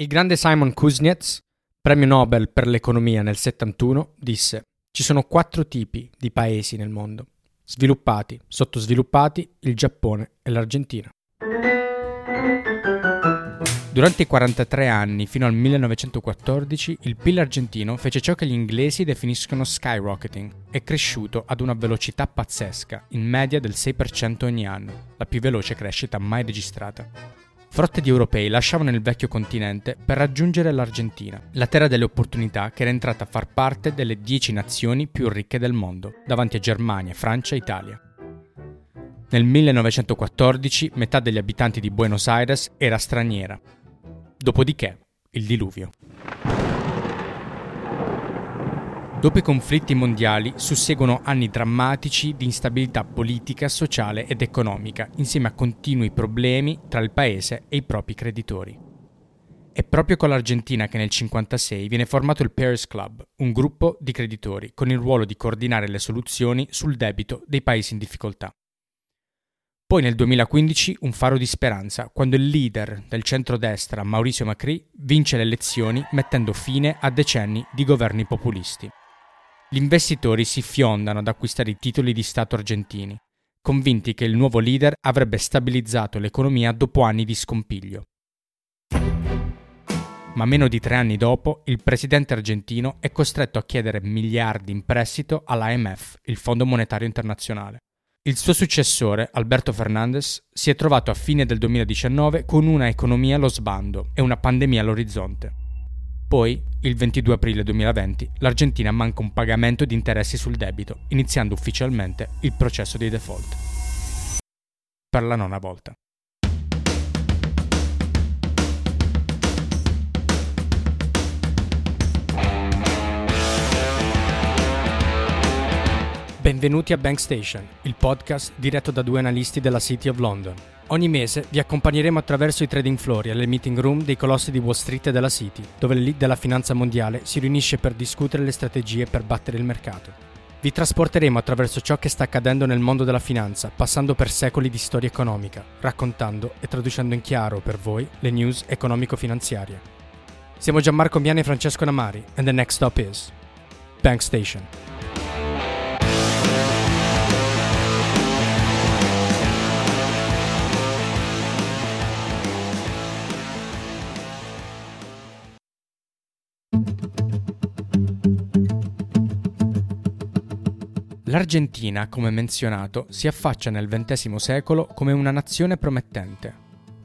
Il grande Simon Kuznets, premio Nobel per l'economia nel 71, disse ci sono quattro tipi di paesi nel mondo. Sviluppati, sottosviluppati, il Giappone e l'Argentina. Durante i 43 anni, fino al 1914, il PIL argentino fece ciò che gli inglesi definiscono skyrocketing. È cresciuto ad una velocità pazzesca, in media del 6% ogni anno, la più veloce crescita mai registrata. Frotte di europei lasciavano il vecchio continente per raggiungere l'Argentina, la terra delle opportunità che era entrata a far parte delle dieci nazioni più ricche del mondo, davanti a Germania, Francia e Italia. Nel 1914 metà degli abitanti di Buenos Aires era straniera. Dopodiché, il diluvio. Dopo i conflitti mondiali susseguono anni drammatici di instabilità politica, sociale ed economica, insieme a continui problemi tra il paese e i propri creditori. È proprio con l'Argentina che nel 1956 viene formato il Paris Club, un gruppo di creditori con il ruolo di coordinare le soluzioni sul debito dei paesi in difficoltà. Poi nel 2015 un faro di speranza, quando il leader del centrodestra, Mauricio Macri, vince le elezioni mettendo fine a decenni di governi populisti. Gli investitori si fiondano ad acquistare i titoli di Stato argentini, convinti che il nuovo leader avrebbe stabilizzato l'economia dopo anni di scompiglio. Ma meno di tre anni dopo, il presidente argentino è costretto a chiedere miliardi in prestito all'IMF, il Fondo Monetario Internazionale. Il suo successore, Alberto Fernandez, si è trovato a fine del 2019 con una economia allo sbando e una pandemia all'orizzonte. Poi, il 22 aprile 2020, l'Argentina manca un pagamento di interessi sul debito, iniziando ufficialmente il processo di default. Per la nona volta. Benvenuti a Bank Station, il podcast diretto da due analisti della City of London. Ogni mese vi accompagneremo attraverso i trading floor e le meeting room dei colossi di Wall Street e della City, dove l'elite della finanza mondiale si riunisce per discutere le strategie per battere il mercato. Vi trasporteremo attraverso ciò che sta accadendo nel mondo della finanza, passando per secoli di storia economica, raccontando e traducendo in chiaro per voi le news economico-finanziarie. Siamo Gianmarco Miani e Francesco Namari, and the next stop is Bank Station. L'Argentina, come menzionato, si affaccia nel XX secolo come una nazione promettente.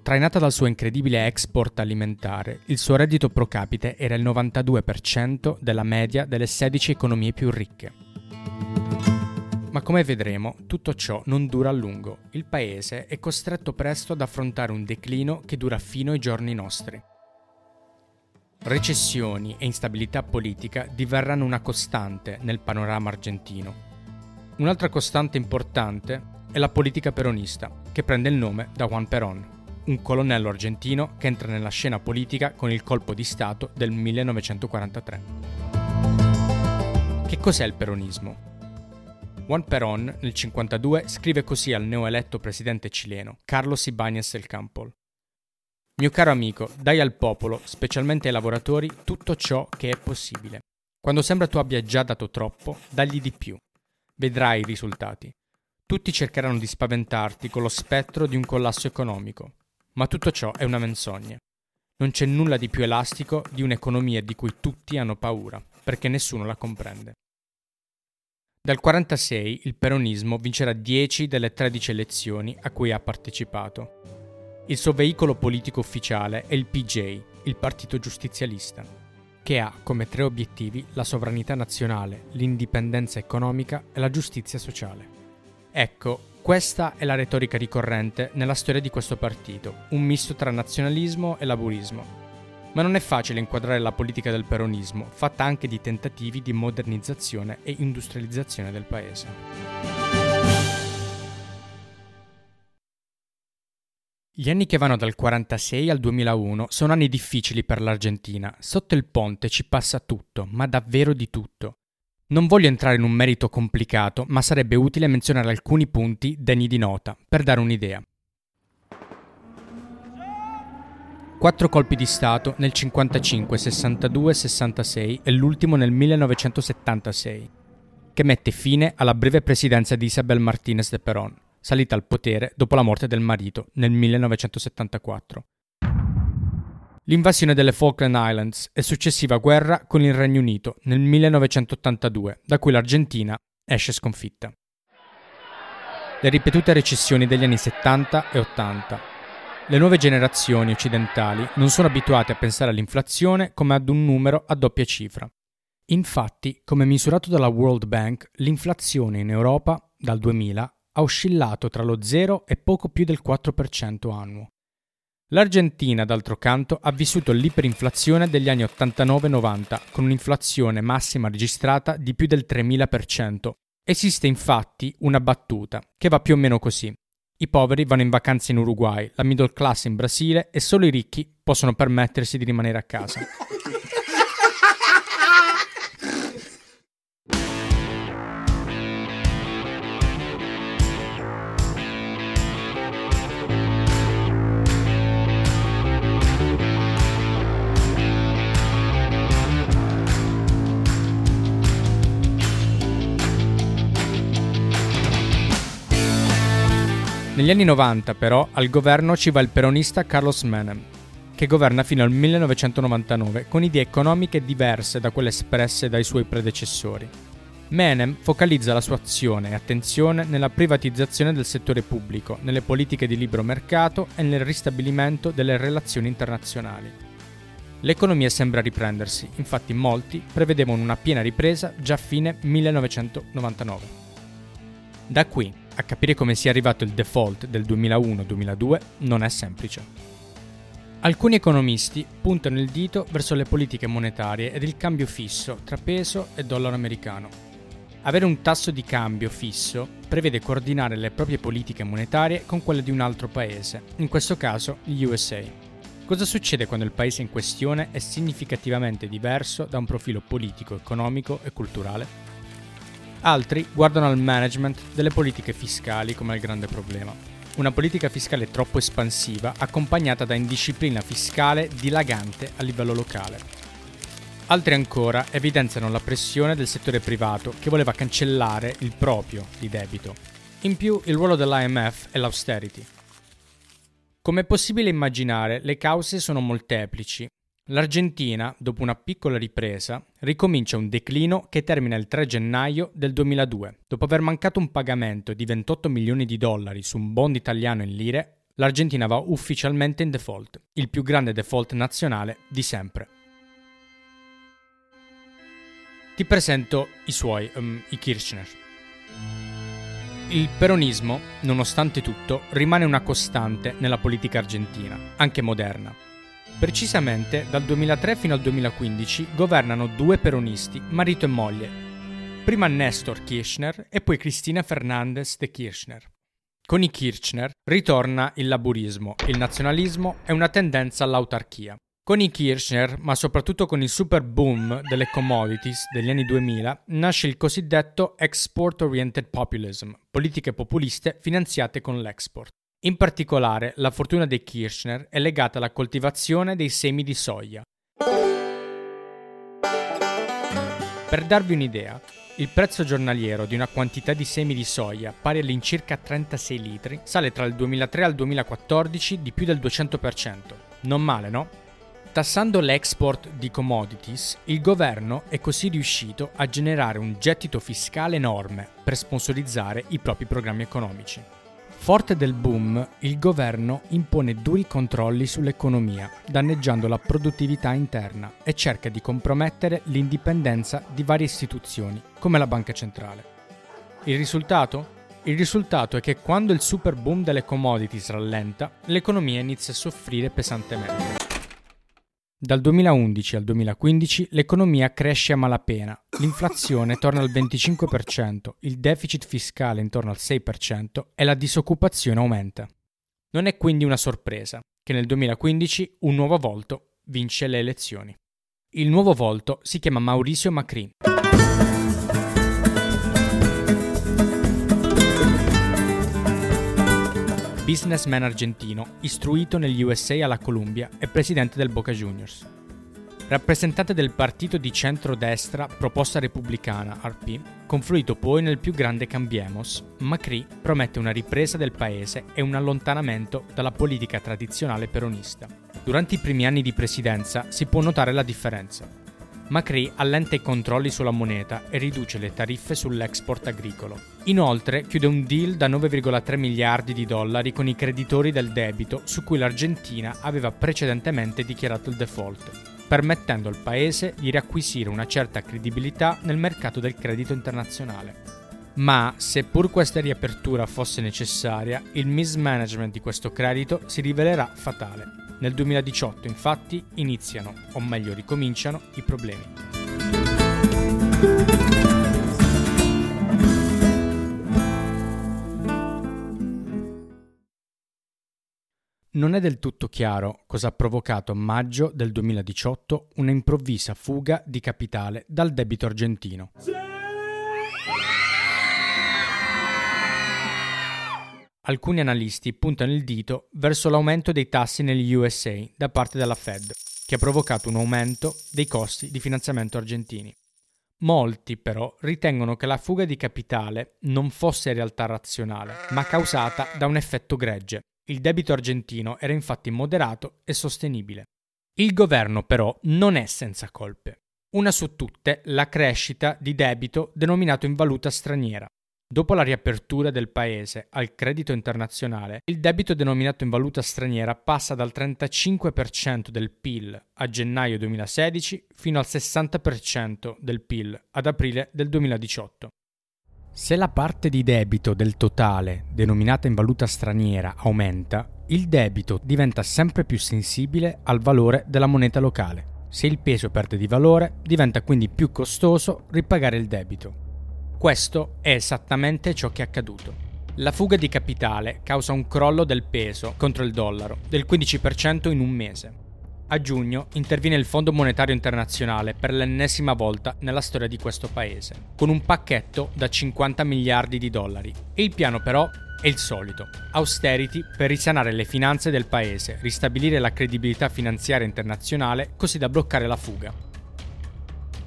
Trainata dal suo incredibile export alimentare, il suo reddito pro capite era il 92% della media delle 16 economie più ricche. Ma come vedremo, tutto ciò non dura a lungo. Il paese è costretto presto ad affrontare un declino che dura fino ai giorni nostri. Recessioni e instabilità politica diverranno una costante nel panorama argentino Un'altra costante importante è la politica peronista, che prende il nome da Juan Perón, un colonnello argentino che entra nella scena politica con il colpo di Stato del 1943. Che cos'è il peronismo? Juan Perón nel 1952 scrive così al neoeletto presidente cileno, Carlos Ibáñez del Campol. Mio caro amico, dai al popolo, specialmente ai lavoratori, tutto ciò che è possibile. Quando sembra tu abbia già dato troppo, dagli di più. Vedrai i risultati. Tutti cercheranno di spaventarti con lo spettro di un collasso economico, ma tutto ciò è una menzogna. Non c'è nulla di più elastico di un'economia di cui tutti hanno paura, perché nessuno la comprende. Dal 1946 il peronismo vincerà 10 delle 13 elezioni a cui ha partecipato. Il suo veicolo politico ufficiale è il PJ, il Partito Giustizialista che ha come tre obiettivi la sovranità nazionale, l'indipendenza economica e la giustizia sociale. Ecco, questa è la retorica ricorrente nella storia di questo partito, un misto tra nazionalismo e laburismo. Ma non è facile inquadrare la politica del peronismo, fatta anche di tentativi di modernizzazione e industrializzazione del paese. Gli anni che vanno dal 46 al 2001 sono anni difficili per l'Argentina. Sotto il ponte ci passa tutto, ma davvero di tutto. Non voglio entrare in un merito complicato, ma sarebbe utile menzionare alcuni punti degni di nota, per dare un'idea. quattro colpi di Stato nel 55, 62, 66 e l'ultimo nel 1976, che mette fine alla breve presidenza di Isabel Martínez de Perón, salita al potere dopo la morte del marito nel 1974. L'invasione delle Falkland Islands e successiva guerra con il Regno Unito nel 1982, da cui l'Argentina esce sconfitta. Le ripetute recessioni degli anni 70 e 80. Le nuove generazioni occidentali non sono abituate a pensare all'inflazione come ad un numero a doppia cifra. Infatti, come misurato dalla World Bank, l'inflazione in Europa dal 2000 ha oscillato tra lo 0 e poco più del 4% annuo. L'Argentina, d'altro canto, ha vissuto l'iperinflazione degli anni 89-90, con un'inflazione massima registrata di più del 3000%. Esiste infatti una battuta, che va più o meno così. I poveri vanno in vacanza in Uruguay, la middle class in Brasile e solo i ricchi possono permettersi di rimanere a casa. Negli anni 90 però al governo ci va il peronista Carlos Menem, che governa fino al 1999 con idee economiche diverse da quelle espresse dai suoi predecessori. Menem focalizza la sua azione e attenzione nella privatizzazione del settore pubblico, nelle politiche di libero mercato e nel ristabilimento delle relazioni internazionali. L'economia sembra riprendersi, infatti molti prevedevano una piena ripresa già a fine 1999. Da qui a capire come sia arrivato il default del 2001-2002 non è semplice. Alcuni economisti puntano il dito verso le politiche monetarie ed il cambio fisso tra peso e dollaro americano. Avere un tasso di cambio fisso prevede coordinare le proprie politiche monetarie con quelle di un altro paese, in questo caso gli USA. Cosa succede quando il paese in questione è significativamente diverso da un profilo politico, economico e culturale? Altri guardano al management delle politiche fiscali come il grande problema. Una politica fiscale troppo espansiva accompagnata da indisciplina fiscale dilagante a livello locale. Altri ancora evidenziano la pressione del settore privato che voleva cancellare il proprio di debito. In più il ruolo dell'IMF e l'austerity. Come è possibile immaginare, le cause sono molteplici L'Argentina, dopo una piccola ripresa, ricomincia un declino che termina il 3 gennaio del 2002. Dopo aver mancato un pagamento di 28 milioni di dollari su un bond italiano in lire, l'Argentina va ufficialmente in default, il più grande default nazionale di sempre. Ti presento i suoi, um, i Kirchner. Il peronismo, nonostante tutto, rimane una costante nella politica argentina, anche moderna. Precisamente dal 2003 fino al 2015 governano due peronisti, marito e moglie. Prima Nestor Kirchner e poi Cristina Fernandez de Kirchner. Con i Kirchner ritorna il laburismo, il nazionalismo e una tendenza all'autarchia. Con i Kirchner, ma soprattutto con il super boom delle commodities degli anni 2000, nasce il cosiddetto Export Oriented Populism, politiche populiste finanziate con l'export. In particolare, la fortuna dei Kirchner è legata alla coltivazione dei semi di soia. Per darvi un'idea, il prezzo giornaliero di una quantità di semi di soia pari all'incirca 36 litri sale tra il 2003 e il 2014 di più del 200%. Non male, no? Tassando l'export di commodities, il governo è così riuscito a generare un gettito fiscale enorme per sponsorizzare i propri programmi economici. Forte del boom, il governo impone duri controlli sull'economia, danneggiando la produttività interna e cerca di compromettere l'indipendenza di varie istituzioni, come la banca centrale. Il risultato? Il risultato è che quando il super boom delle commodities rallenta, l'economia inizia a soffrire pesantemente. Dal 2011 al 2015 l'economia cresce a malapena, l'inflazione torna al 25%, il deficit fiscale intorno al 6% e la disoccupazione aumenta. Non è quindi una sorpresa che nel 2015 un nuovo volto vince le elezioni. Il nuovo volto si chiama Mauricio Macri. Businessman argentino, istruito negli USA alla Columbia e presidente del Boca Juniors. Rappresentante del partito di centro-destra proposta repubblicana, RP, confluito poi nel più grande Cambiemos, Macri promette una ripresa del paese e un allontanamento dalla politica tradizionale peronista. Durante i primi anni di presidenza si può notare la differenza. Macri allenta i controlli sulla moneta e riduce le tariffe sull'export agricolo. Inoltre chiude un deal da 9,3 miliardi di dollari con i creditori del debito su cui l'Argentina aveva precedentemente dichiarato il default permettendo al Paese di riacquisire una certa credibilità nel mercato del credito internazionale. Ma, seppur questa riapertura fosse necessaria, il mismanagement di questo credito si rivelerà fatale. Nel 2018, infatti, iniziano, o meglio ricominciano, i problemi. Non è del tutto chiaro cosa ha provocato a maggio del 2018 una improvvisa fuga di capitale dal debito argentino. Alcuni analisti puntano il dito verso l'aumento dei tassi negli USA da parte della Fed, che ha provocato un aumento dei costi di finanziamento argentini. Molti però ritengono che la fuga di capitale non fosse in realtà razionale, ma causata da un effetto gregge, il debito argentino era infatti moderato e sostenibile. Il governo però non è senza colpe. Una su tutte, la crescita di debito denominato in valuta straniera. Dopo la riapertura del paese al credito internazionale, il debito denominato in valuta straniera passa dal 35% del PIL a gennaio 2016 fino al 60% del PIL ad aprile del 2018. Se la parte di debito del totale, denominata in valuta straniera, aumenta, il debito diventa sempre più sensibile al valore della moneta locale. Se il peso perde di valore, diventa quindi più costoso ripagare il debito. Questo è esattamente ciò che è accaduto. La fuga di capitale causa un crollo del peso contro il dollaro del 15% in un mese. A giugno interviene il Fondo Monetario Internazionale per l'ennesima volta nella storia di questo paese, con un pacchetto da 50 miliardi di dollari. Il piano però è il solito. Austerity per risanare le finanze del paese, ristabilire la credibilità finanziaria internazionale così da bloccare la fuga.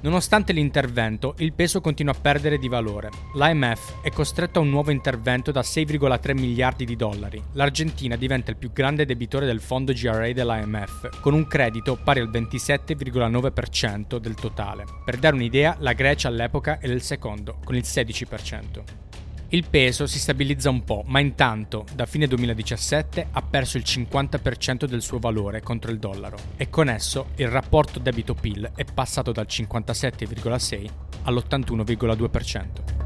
Nonostante l'intervento, il peso continua a perdere di valore. L'IMF è costretto a un nuovo intervento da 6,3 miliardi di dollari. L'Argentina diventa il più grande debitore del fondo GRA dell'IMF, con un credito pari al 27,9% del totale. Per dare un'idea, la Grecia all'epoca era il secondo, con il 16% il peso si stabilizza un po', ma intanto da fine 2017 ha perso il 50% del suo valore contro il dollaro e con esso il rapporto debito-PIL è passato dal 57,6 all'81,2%.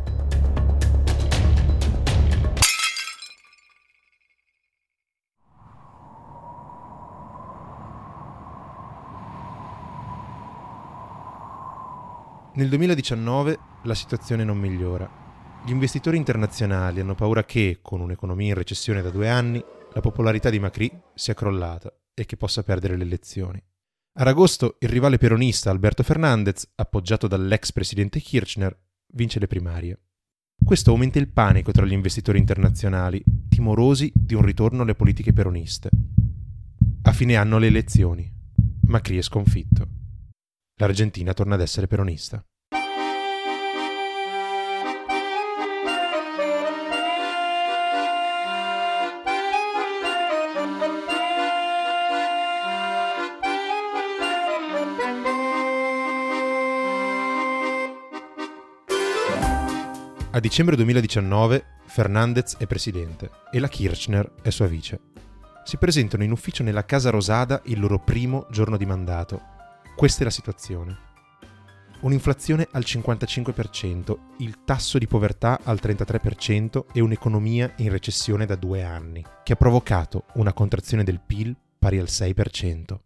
Nel 2019 la situazione non migliora gli investitori internazionali hanno paura che, con un'economia in recessione da due anni, la popolarità di Macri sia crollata e che possa perdere le elezioni. Ad agosto il rivale peronista Alberto Fernandez, appoggiato dall'ex presidente Kirchner, vince le primarie. Questo aumenta il panico tra gli investitori internazionali, timorosi di un ritorno alle politiche peroniste. A fine anno le elezioni. Macri è sconfitto. L'Argentina torna ad essere peronista. A dicembre 2019 Fernandez è presidente e la Kirchner è sua vice. Si presentano in ufficio nella Casa Rosada il loro primo giorno di mandato. Questa è la situazione. Un'inflazione al 55%, il tasso di povertà al 33% e un'economia in recessione da due anni, che ha provocato una contrazione del PIL pari al 6%.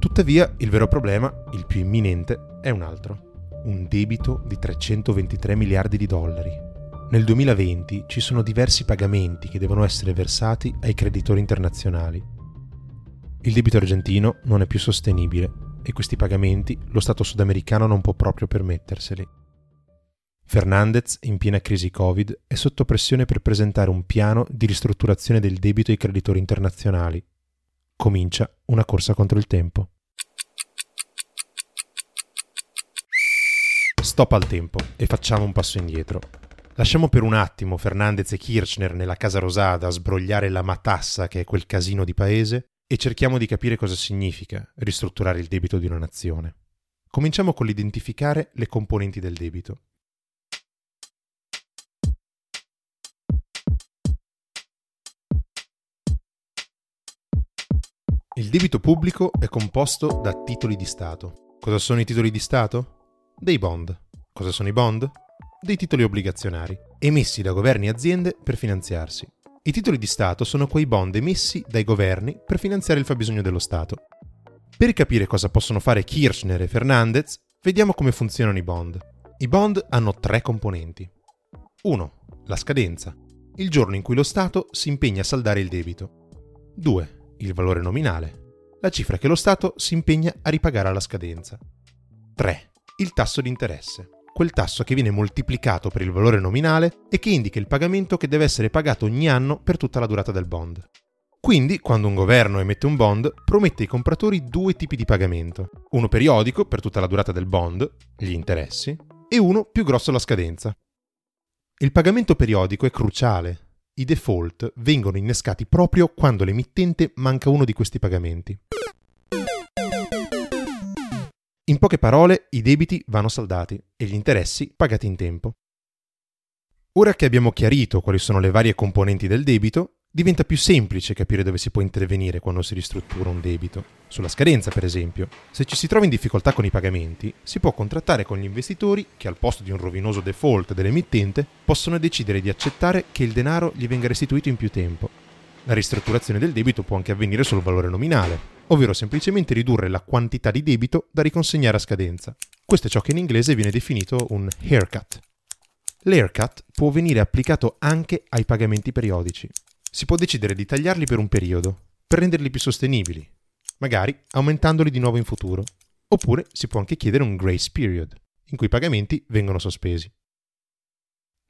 Tuttavia, il vero problema, il più imminente, è un altro un debito di 323 miliardi di dollari. Nel 2020 ci sono diversi pagamenti che devono essere versati ai creditori internazionali. Il debito argentino non è più sostenibile e questi pagamenti lo Stato sudamericano non può proprio permetterseli. Fernandez, in piena crisi Covid, è sotto pressione per presentare un piano di ristrutturazione del debito ai creditori internazionali. Comincia una corsa contro il tempo. Stop al tempo e facciamo un passo indietro. Lasciamo per un attimo Fernandez e Kirchner nella Casa Rosada a sbrogliare la matassa che è quel casino di paese e cerchiamo di capire cosa significa ristrutturare il debito di una nazione. Cominciamo con l'identificare le componenti del debito. Il debito pubblico è composto da titoli di Stato. Cosa sono i titoli di Stato? Dei bond. Cosa sono i bond? Dei titoli obbligazionari, emessi da governi e aziende per finanziarsi. I titoli di Stato sono quei bond emessi dai governi per finanziare il fabbisogno dello Stato. Per capire cosa possono fare Kirchner e Fernandez, vediamo come funzionano i bond. I bond hanno tre componenti. 1. La scadenza, il giorno in cui lo Stato si impegna a saldare il debito. 2 il valore nominale, la cifra che lo Stato si impegna a ripagare alla scadenza. 3. Il tasso di interesse, quel tasso che viene moltiplicato per il valore nominale e che indica il pagamento che deve essere pagato ogni anno per tutta la durata del bond. Quindi, quando un governo emette un bond, promette ai compratori due tipi di pagamento. Uno periodico per tutta la durata del bond, gli interessi, e uno più grosso alla scadenza. Il pagamento periodico è cruciale i default vengono innescati proprio quando l'emittente manca uno di questi pagamenti. In poche parole, i debiti vanno saldati e gli interessi pagati in tempo. Ora che abbiamo chiarito quali sono le varie componenti del debito, diventa più semplice capire dove si può intervenire quando si ristruttura un debito. Sulla scadenza, per esempio, se ci si trova in difficoltà con i pagamenti, si può contrattare con gli investitori che al posto di un rovinoso default dell'emittente possono decidere di accettare che il denaro gli venga restituito in più tempo. La ristrutturazione del debito può anche avvenire sul valore nominale, ovvero semplicemente ridurre la quantità di debito da riconsegnare a scadenza. Questo è ciò che in inglese viene definito un haircut. L'haircut può venire applicato anche ai pagamenti periodici si può decidere di tagliarli per un periodo, per renderli più sostenibili, magari aumentandoli di nuovo in futuro. Oppure si può anche chiedere un grace period, in cui i pagamenti vengono sospesi.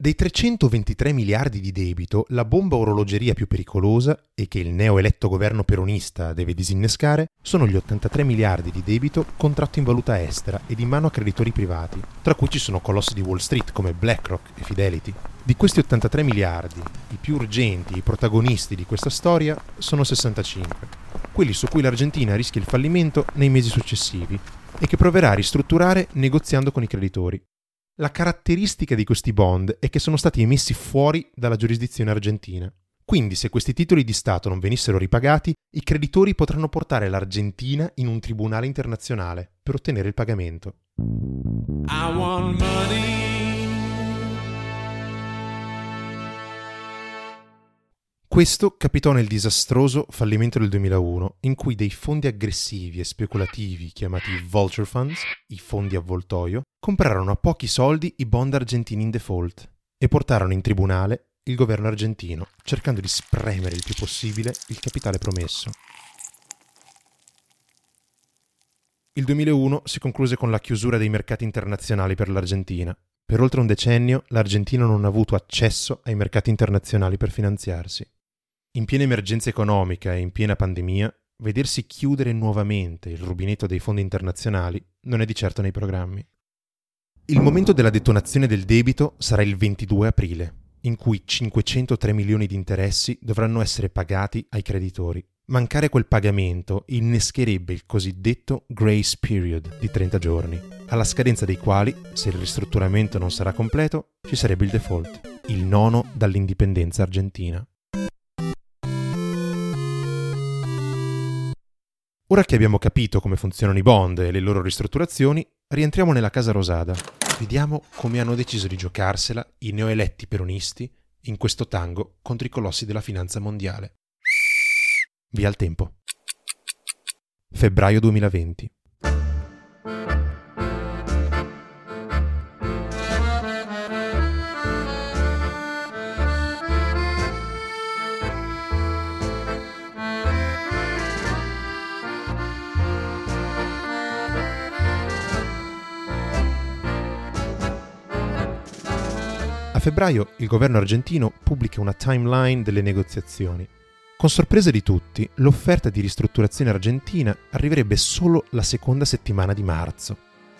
Dei 323 miliardi di debito, la bomba orologeria più pericolosa e che il neoeletto governo peronista deve disinnescare sono gli 83 miliardi di debito contratto in valuta estera ed in mano a creditori privati, tra cui ci sono colossi di Wall Street come BlackRock e Fidelity. Di questi 83 miliardi, i più urgenti, i protagonisti di questa storia sono 65, quelli su cui l'Argentina rischia il fallimento nei mesi successivi e che proverà a ristrutturare negoziando con i creditori. La caratteristica di questi bond è che sono stati emessi fuori dalla giurisdizione argentina. Quindi se questi titoli di Stato non venissero ripagati, i creditori potranno portare l'Argentina in un tribunale internazionale per ottenere il pagamento. Questo capitò nel disastroso fallimento del 2001, in cui dei fondi aggressivi e speculativi chiamati vulture funds, i fondi avvoltoio, comprarono a pochi soldi i bond argentini in default e portarono in tribunale il governo argentino, cercando di spremere il più possibile il capitale promesso. Il 2001 si concluse con la chiusura dei mercati internazionali per l'Argentina. Per oltre un decennio l'Argentina non ha avuto accesso ai mercati internazionali per finanziarsi. In piena emergenza economica e in piena pandemia, vedersi chiudere nuovamente il rubinetto dei fondi internazionali non è di certo nei programmi. Il momento della detonazione del debito sarà il 22 aprile, in cui 503 milioni di interessi dovranno essere pagati ai creditori. Mancare quel pagamento innescherebbe il cosiddetto grace period di 30 giorni, alla scadenza dei quali, se il ristrutturamento non sarà completo, ci sarebbe il default, il nono dall'indipendenza argentina. Ora che abbiamo capito come funzionano i bond e le loro ristrutturazioni, rientriamo nella Casa Rosada. Vediamo come hanno deciso di giocarsela i neoeletti peronisti in questo tango contro i colossi della finanza mondiale. Via il tempo. Febbraio 2020. Febbraio il governo argentino pubblica una timeline delle negoziazioni. Con sorpresa di tutti, l'offerta di ristrutturazione argentina arriverebbe solo la seconda settimana di marzo.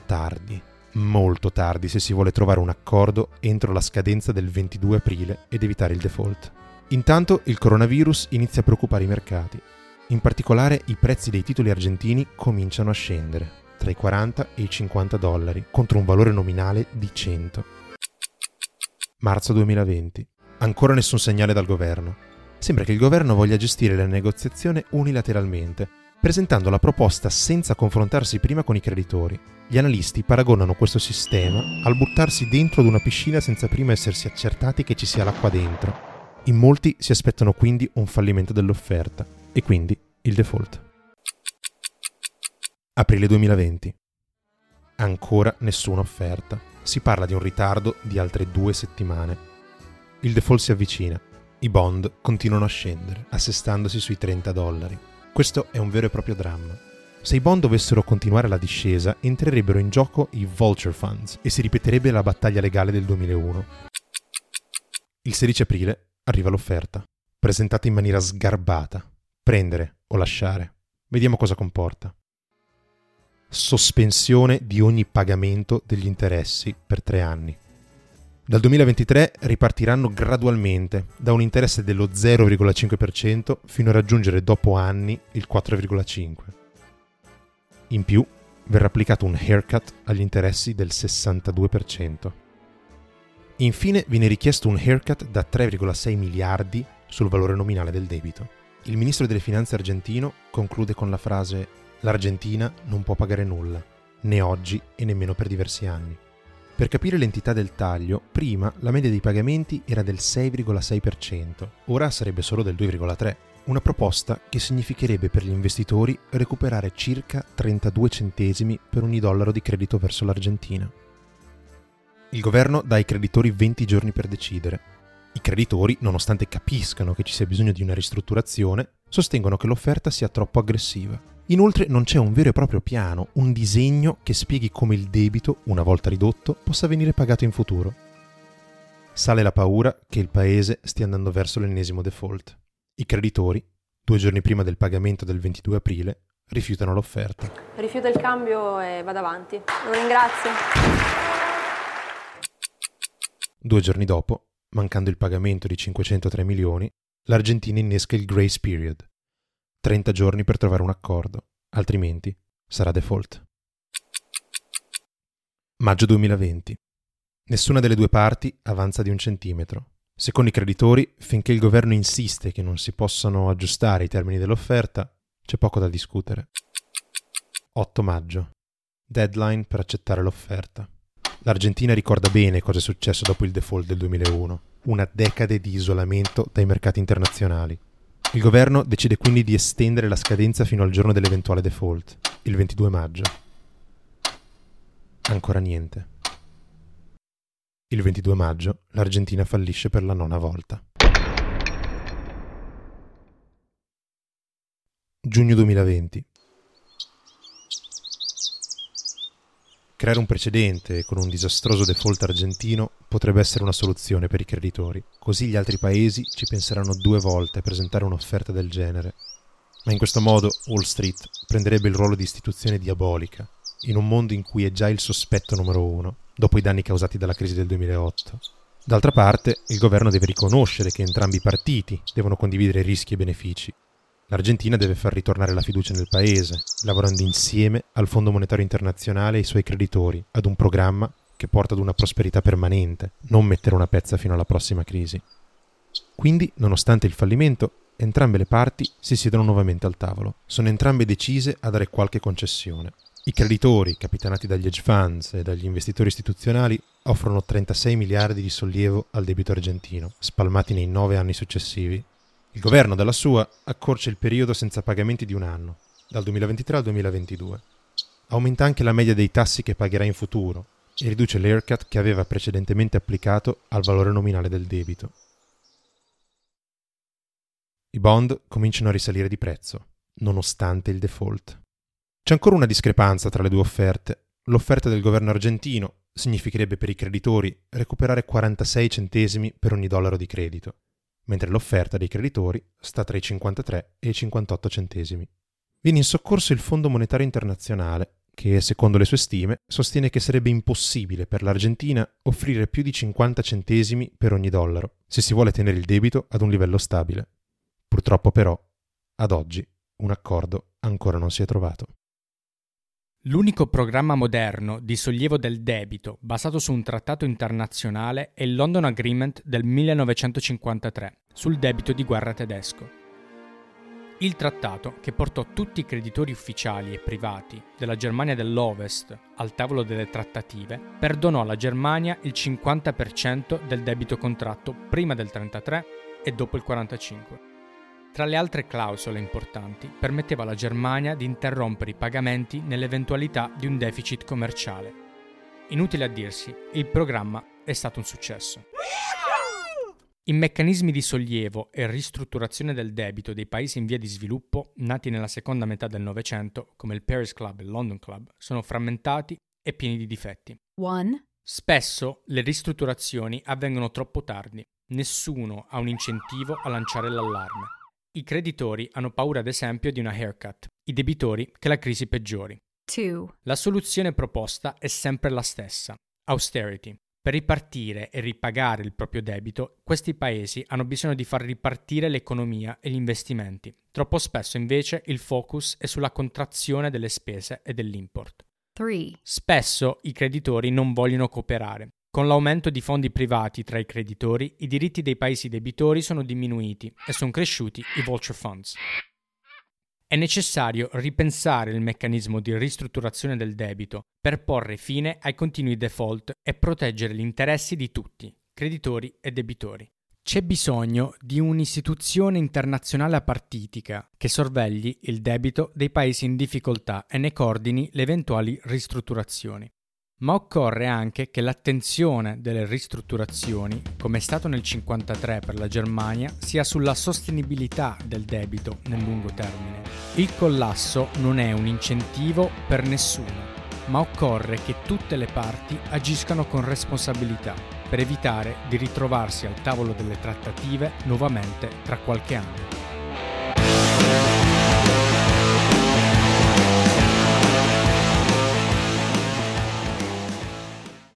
Tardi, molto tardi se si vuole trovare un accordo entro la scadenza del 22 aprile ed evitare il default. Intanto il coronavirus inizia a preoccupare i mercati. In particolare i prezzi dei titoli argentini cominciano a scendere, tra i 40 e i 50 dollari, contro un valore nominale di 100. Marzo 2020. Ancora nessun segnale dal governo. Sembra che il governo voglia gestire la negoziazione unilateralmente, presentando la proposta senza confrontarsi prima con i creditori. Gli analisti paragonano questo sistema al buttarsi dentro ad una piscina senza prima essersi accertati che ci sia l'acqua dentro. In molti si aspettano quindi un fallimento dell'offerta e quindi il default. Aprile 2020. Ancora nessuna offerta. Si parla di un ritardo di altre due settimane. Il default si avvicina. I bond continuano a scendere, assestandosi sui 30 dollari. Questo è un vero e proprio dramma. Se i bond dovessero continuare la discesa, entrerebbero in gioco i vulture funds e si ripeterebbe la battaglia legale del 2001. Il 16 aprile arriva l'offerta, presentata in maniera sgarbata. Prendere o lasciare. Vediamo cosa comporta. Sospensione di ogni pagamento degli interessi per tre anni. Dal 2023 ripartiranno gradualmente da un interesse dello 0,5% fino a raggiungere dopo anni il 4,5%. In più verrà applicato un haircut agli interessi del 62%. Infine viene richiesto un haircut da 3,6 miliardi sul valore nominale del debito. Il ministro delle finanze argentino conclude con la frase L'Argentina non può pagare nulla, né oggi e nemmeno per diversi anni. Per capire l'entità del taglio, prima la media dei pagamenti era del 6,6%, ora sarebbe solo del 2,3%, una proposta che significherebbe per gli investitori recuperare circa 32 centesimi per ogni dollaro di credito verso l'Argentina. Il governo dà ai creditori 20 giorni per decidere. I creditori, nonostante capiscano che ci sia bisogno di una ristrutturazione, sostengono che l'offerta sia troppo aggressiva. Inoltre non c'è un vero e proprio piano, un disegno che spieghi come il debito, una volta ridotto, possa venire pagato in futuro. Sale la paura che il paese stia andando verso l'ennesimo default. I creditori, due giorni prima del pagamento del 22 aprile, rifiutano l'offerta. Rifiuta il cambio e vado avanti. Lo ringrazio. Due giorni dopo, mancando il pagamento di 503 milioni, l'Argentina innesca il grace period. 30 giorni per trovare un accordo, altrimenti sarà default. Maggio 2020. Nessuna delle due parti avanza di un centimetro. Secondo i creditori, finché il governo insiste che non si possano aggiustare i termini dell'offerta, c'è poco da discutere. 8 maggio. Deadline per accettare l'offerta. L'Argentina ricorda bene cosa è successo dopo il default del 2001, una decade di isolamento dai mercati internazionali. Il governo decide quindi di estendere la scadenza fino al giorno dell'eventuale default, il 22 maggio. Ancora niente. Il 22 maggio l'Argentina fallisce per la nona volta. Giugno 2020. Creare un precedente con un disastroso default argentino potrebbe essere una soluzione per i creditori, così gli altri paesi ci penseranno due volte a presentare un'offerta del genere. Ma in questo modo Wall Street prenderebbe il ruolo di istituzione diabolica, in un mondo in cui è già il sospetto numero uno, dopo i danni causati dalla crisi del 2008. D'altra parte, il governo deve riconoscere che entrambi i partiti devono condividere rischi e benefici L'Argentina deve far ritornare la fiducia nel paese, lavorando insieme al Fondo Monetario Internazionale e ai suoi creditori, ad un programma che porta ad una prosperità permanente, non mettere una pezza fino alla prossima crisi. Quindi, nonostante il fallimento, entrambe le parti si siedono nuovamente al tavolo. Sono entrambe decise a dare qualche concessione. I creditori, capitanati dagli hedge funds e dagli investitori istituzionali, offrono 36 miliardi di sollievo al debito argentino, spalmati nei nove anni successivi, il governo, dalla sua, accorcia il periodo senza pagamenti di un anno, dal 2023 al 2022. Aumenta anche la media dei tassi che pagherà in futuro e riduce l'haircut che aveva precedentemente applicato al valore nominale del debito. I bond cominciano a risalire di prezzo, nonostante il default. C'è ancora una discrepanza tra le due offerte. l'offerta del governo argentino significherebbe per i creditori recuperare 46 centesimi per ogni dollaro di credito, mentre l'offerta dei creditori sta tra i 53 e i 58 centesimi. Viene in soccorso il Fondo Monetario Internazionale, che secondo le sue stime sostiene che sarebbe impossibile per l'Argentina offrire più di 50 centesimi per ogni dollaro se si vuole tenere il debito ad un livello stabile. Purtroppo però, ad oggi, un accordo ancora non si è trovato. L'unico programma moderno di sollievo del debito basato su un trattato internazionale è il London Agreement del 1953 sul debito di guerra tedesco. Il trattato, che portò tutti i creditori ufficiali e privati della Germania dell'Ovest al tavolo delle trattative, perdonò alla Germania il 50% del debito contratto prima del 1933 e dopo il 1945. Tra le altre clausole importanti, permetteva alla Germania di interrompere i pagamenti nell'eventualità di un deficit commerciale. Inutile a dirsi, il programma è stato un successo. I meccanismi di sollievo e ristrutturazione del debito dei paesi in via di sviluppo, nati nella seconda metà del Novecento, come il Paris Club e il London Club, sono frammentati e pieni di difetti. One. Spesso le ristrutturazioni avvengono troppo tardi. Nessuno ha un incentivo a lanciare l'allarme. I creditori hanno paura ad esempio di una haircut, i debitori che la crisi peggiori. Two. La soluzione proposta è sempre la stessa, austerity. Per ripartire e ripagare il proprio debito, questi paesi hanno bisogno di far ripartire l'economia e gli investimenti. Troppo spesso invece il focus è sulla contrazione delle spese e dell'import. Three. Spesso i creditori non vogliono cooperare. Con l'aumento di fondi privati tra i creditori, i diritti dei paesi debitori sono diminuiti e sono cresciuti i vulture funds. È necessario ripensare il meccanismo di ristrutturazione del debito per porre fine ai continui default e proteggere gli interessi di tutti, creditori e debitori. C'è bisogno di un'istituzione internazionale apartitica che sorvegli il debito dei paesi in difficoltà e ne coordini le eventuali ristrutturazioni ma occorre anche che l'attenzione delle ristrutturazioni, come è stato nel 1953 per la Germania, sia sulla sostenibilità del debito nel lungo termine. Il collasso non è un incentivo per nessuno, ma occorre che tutte le parti agiscano con responsabilità per evitare di ritrovarsi al tavolo delle trattative nuovamente tra qualche anno.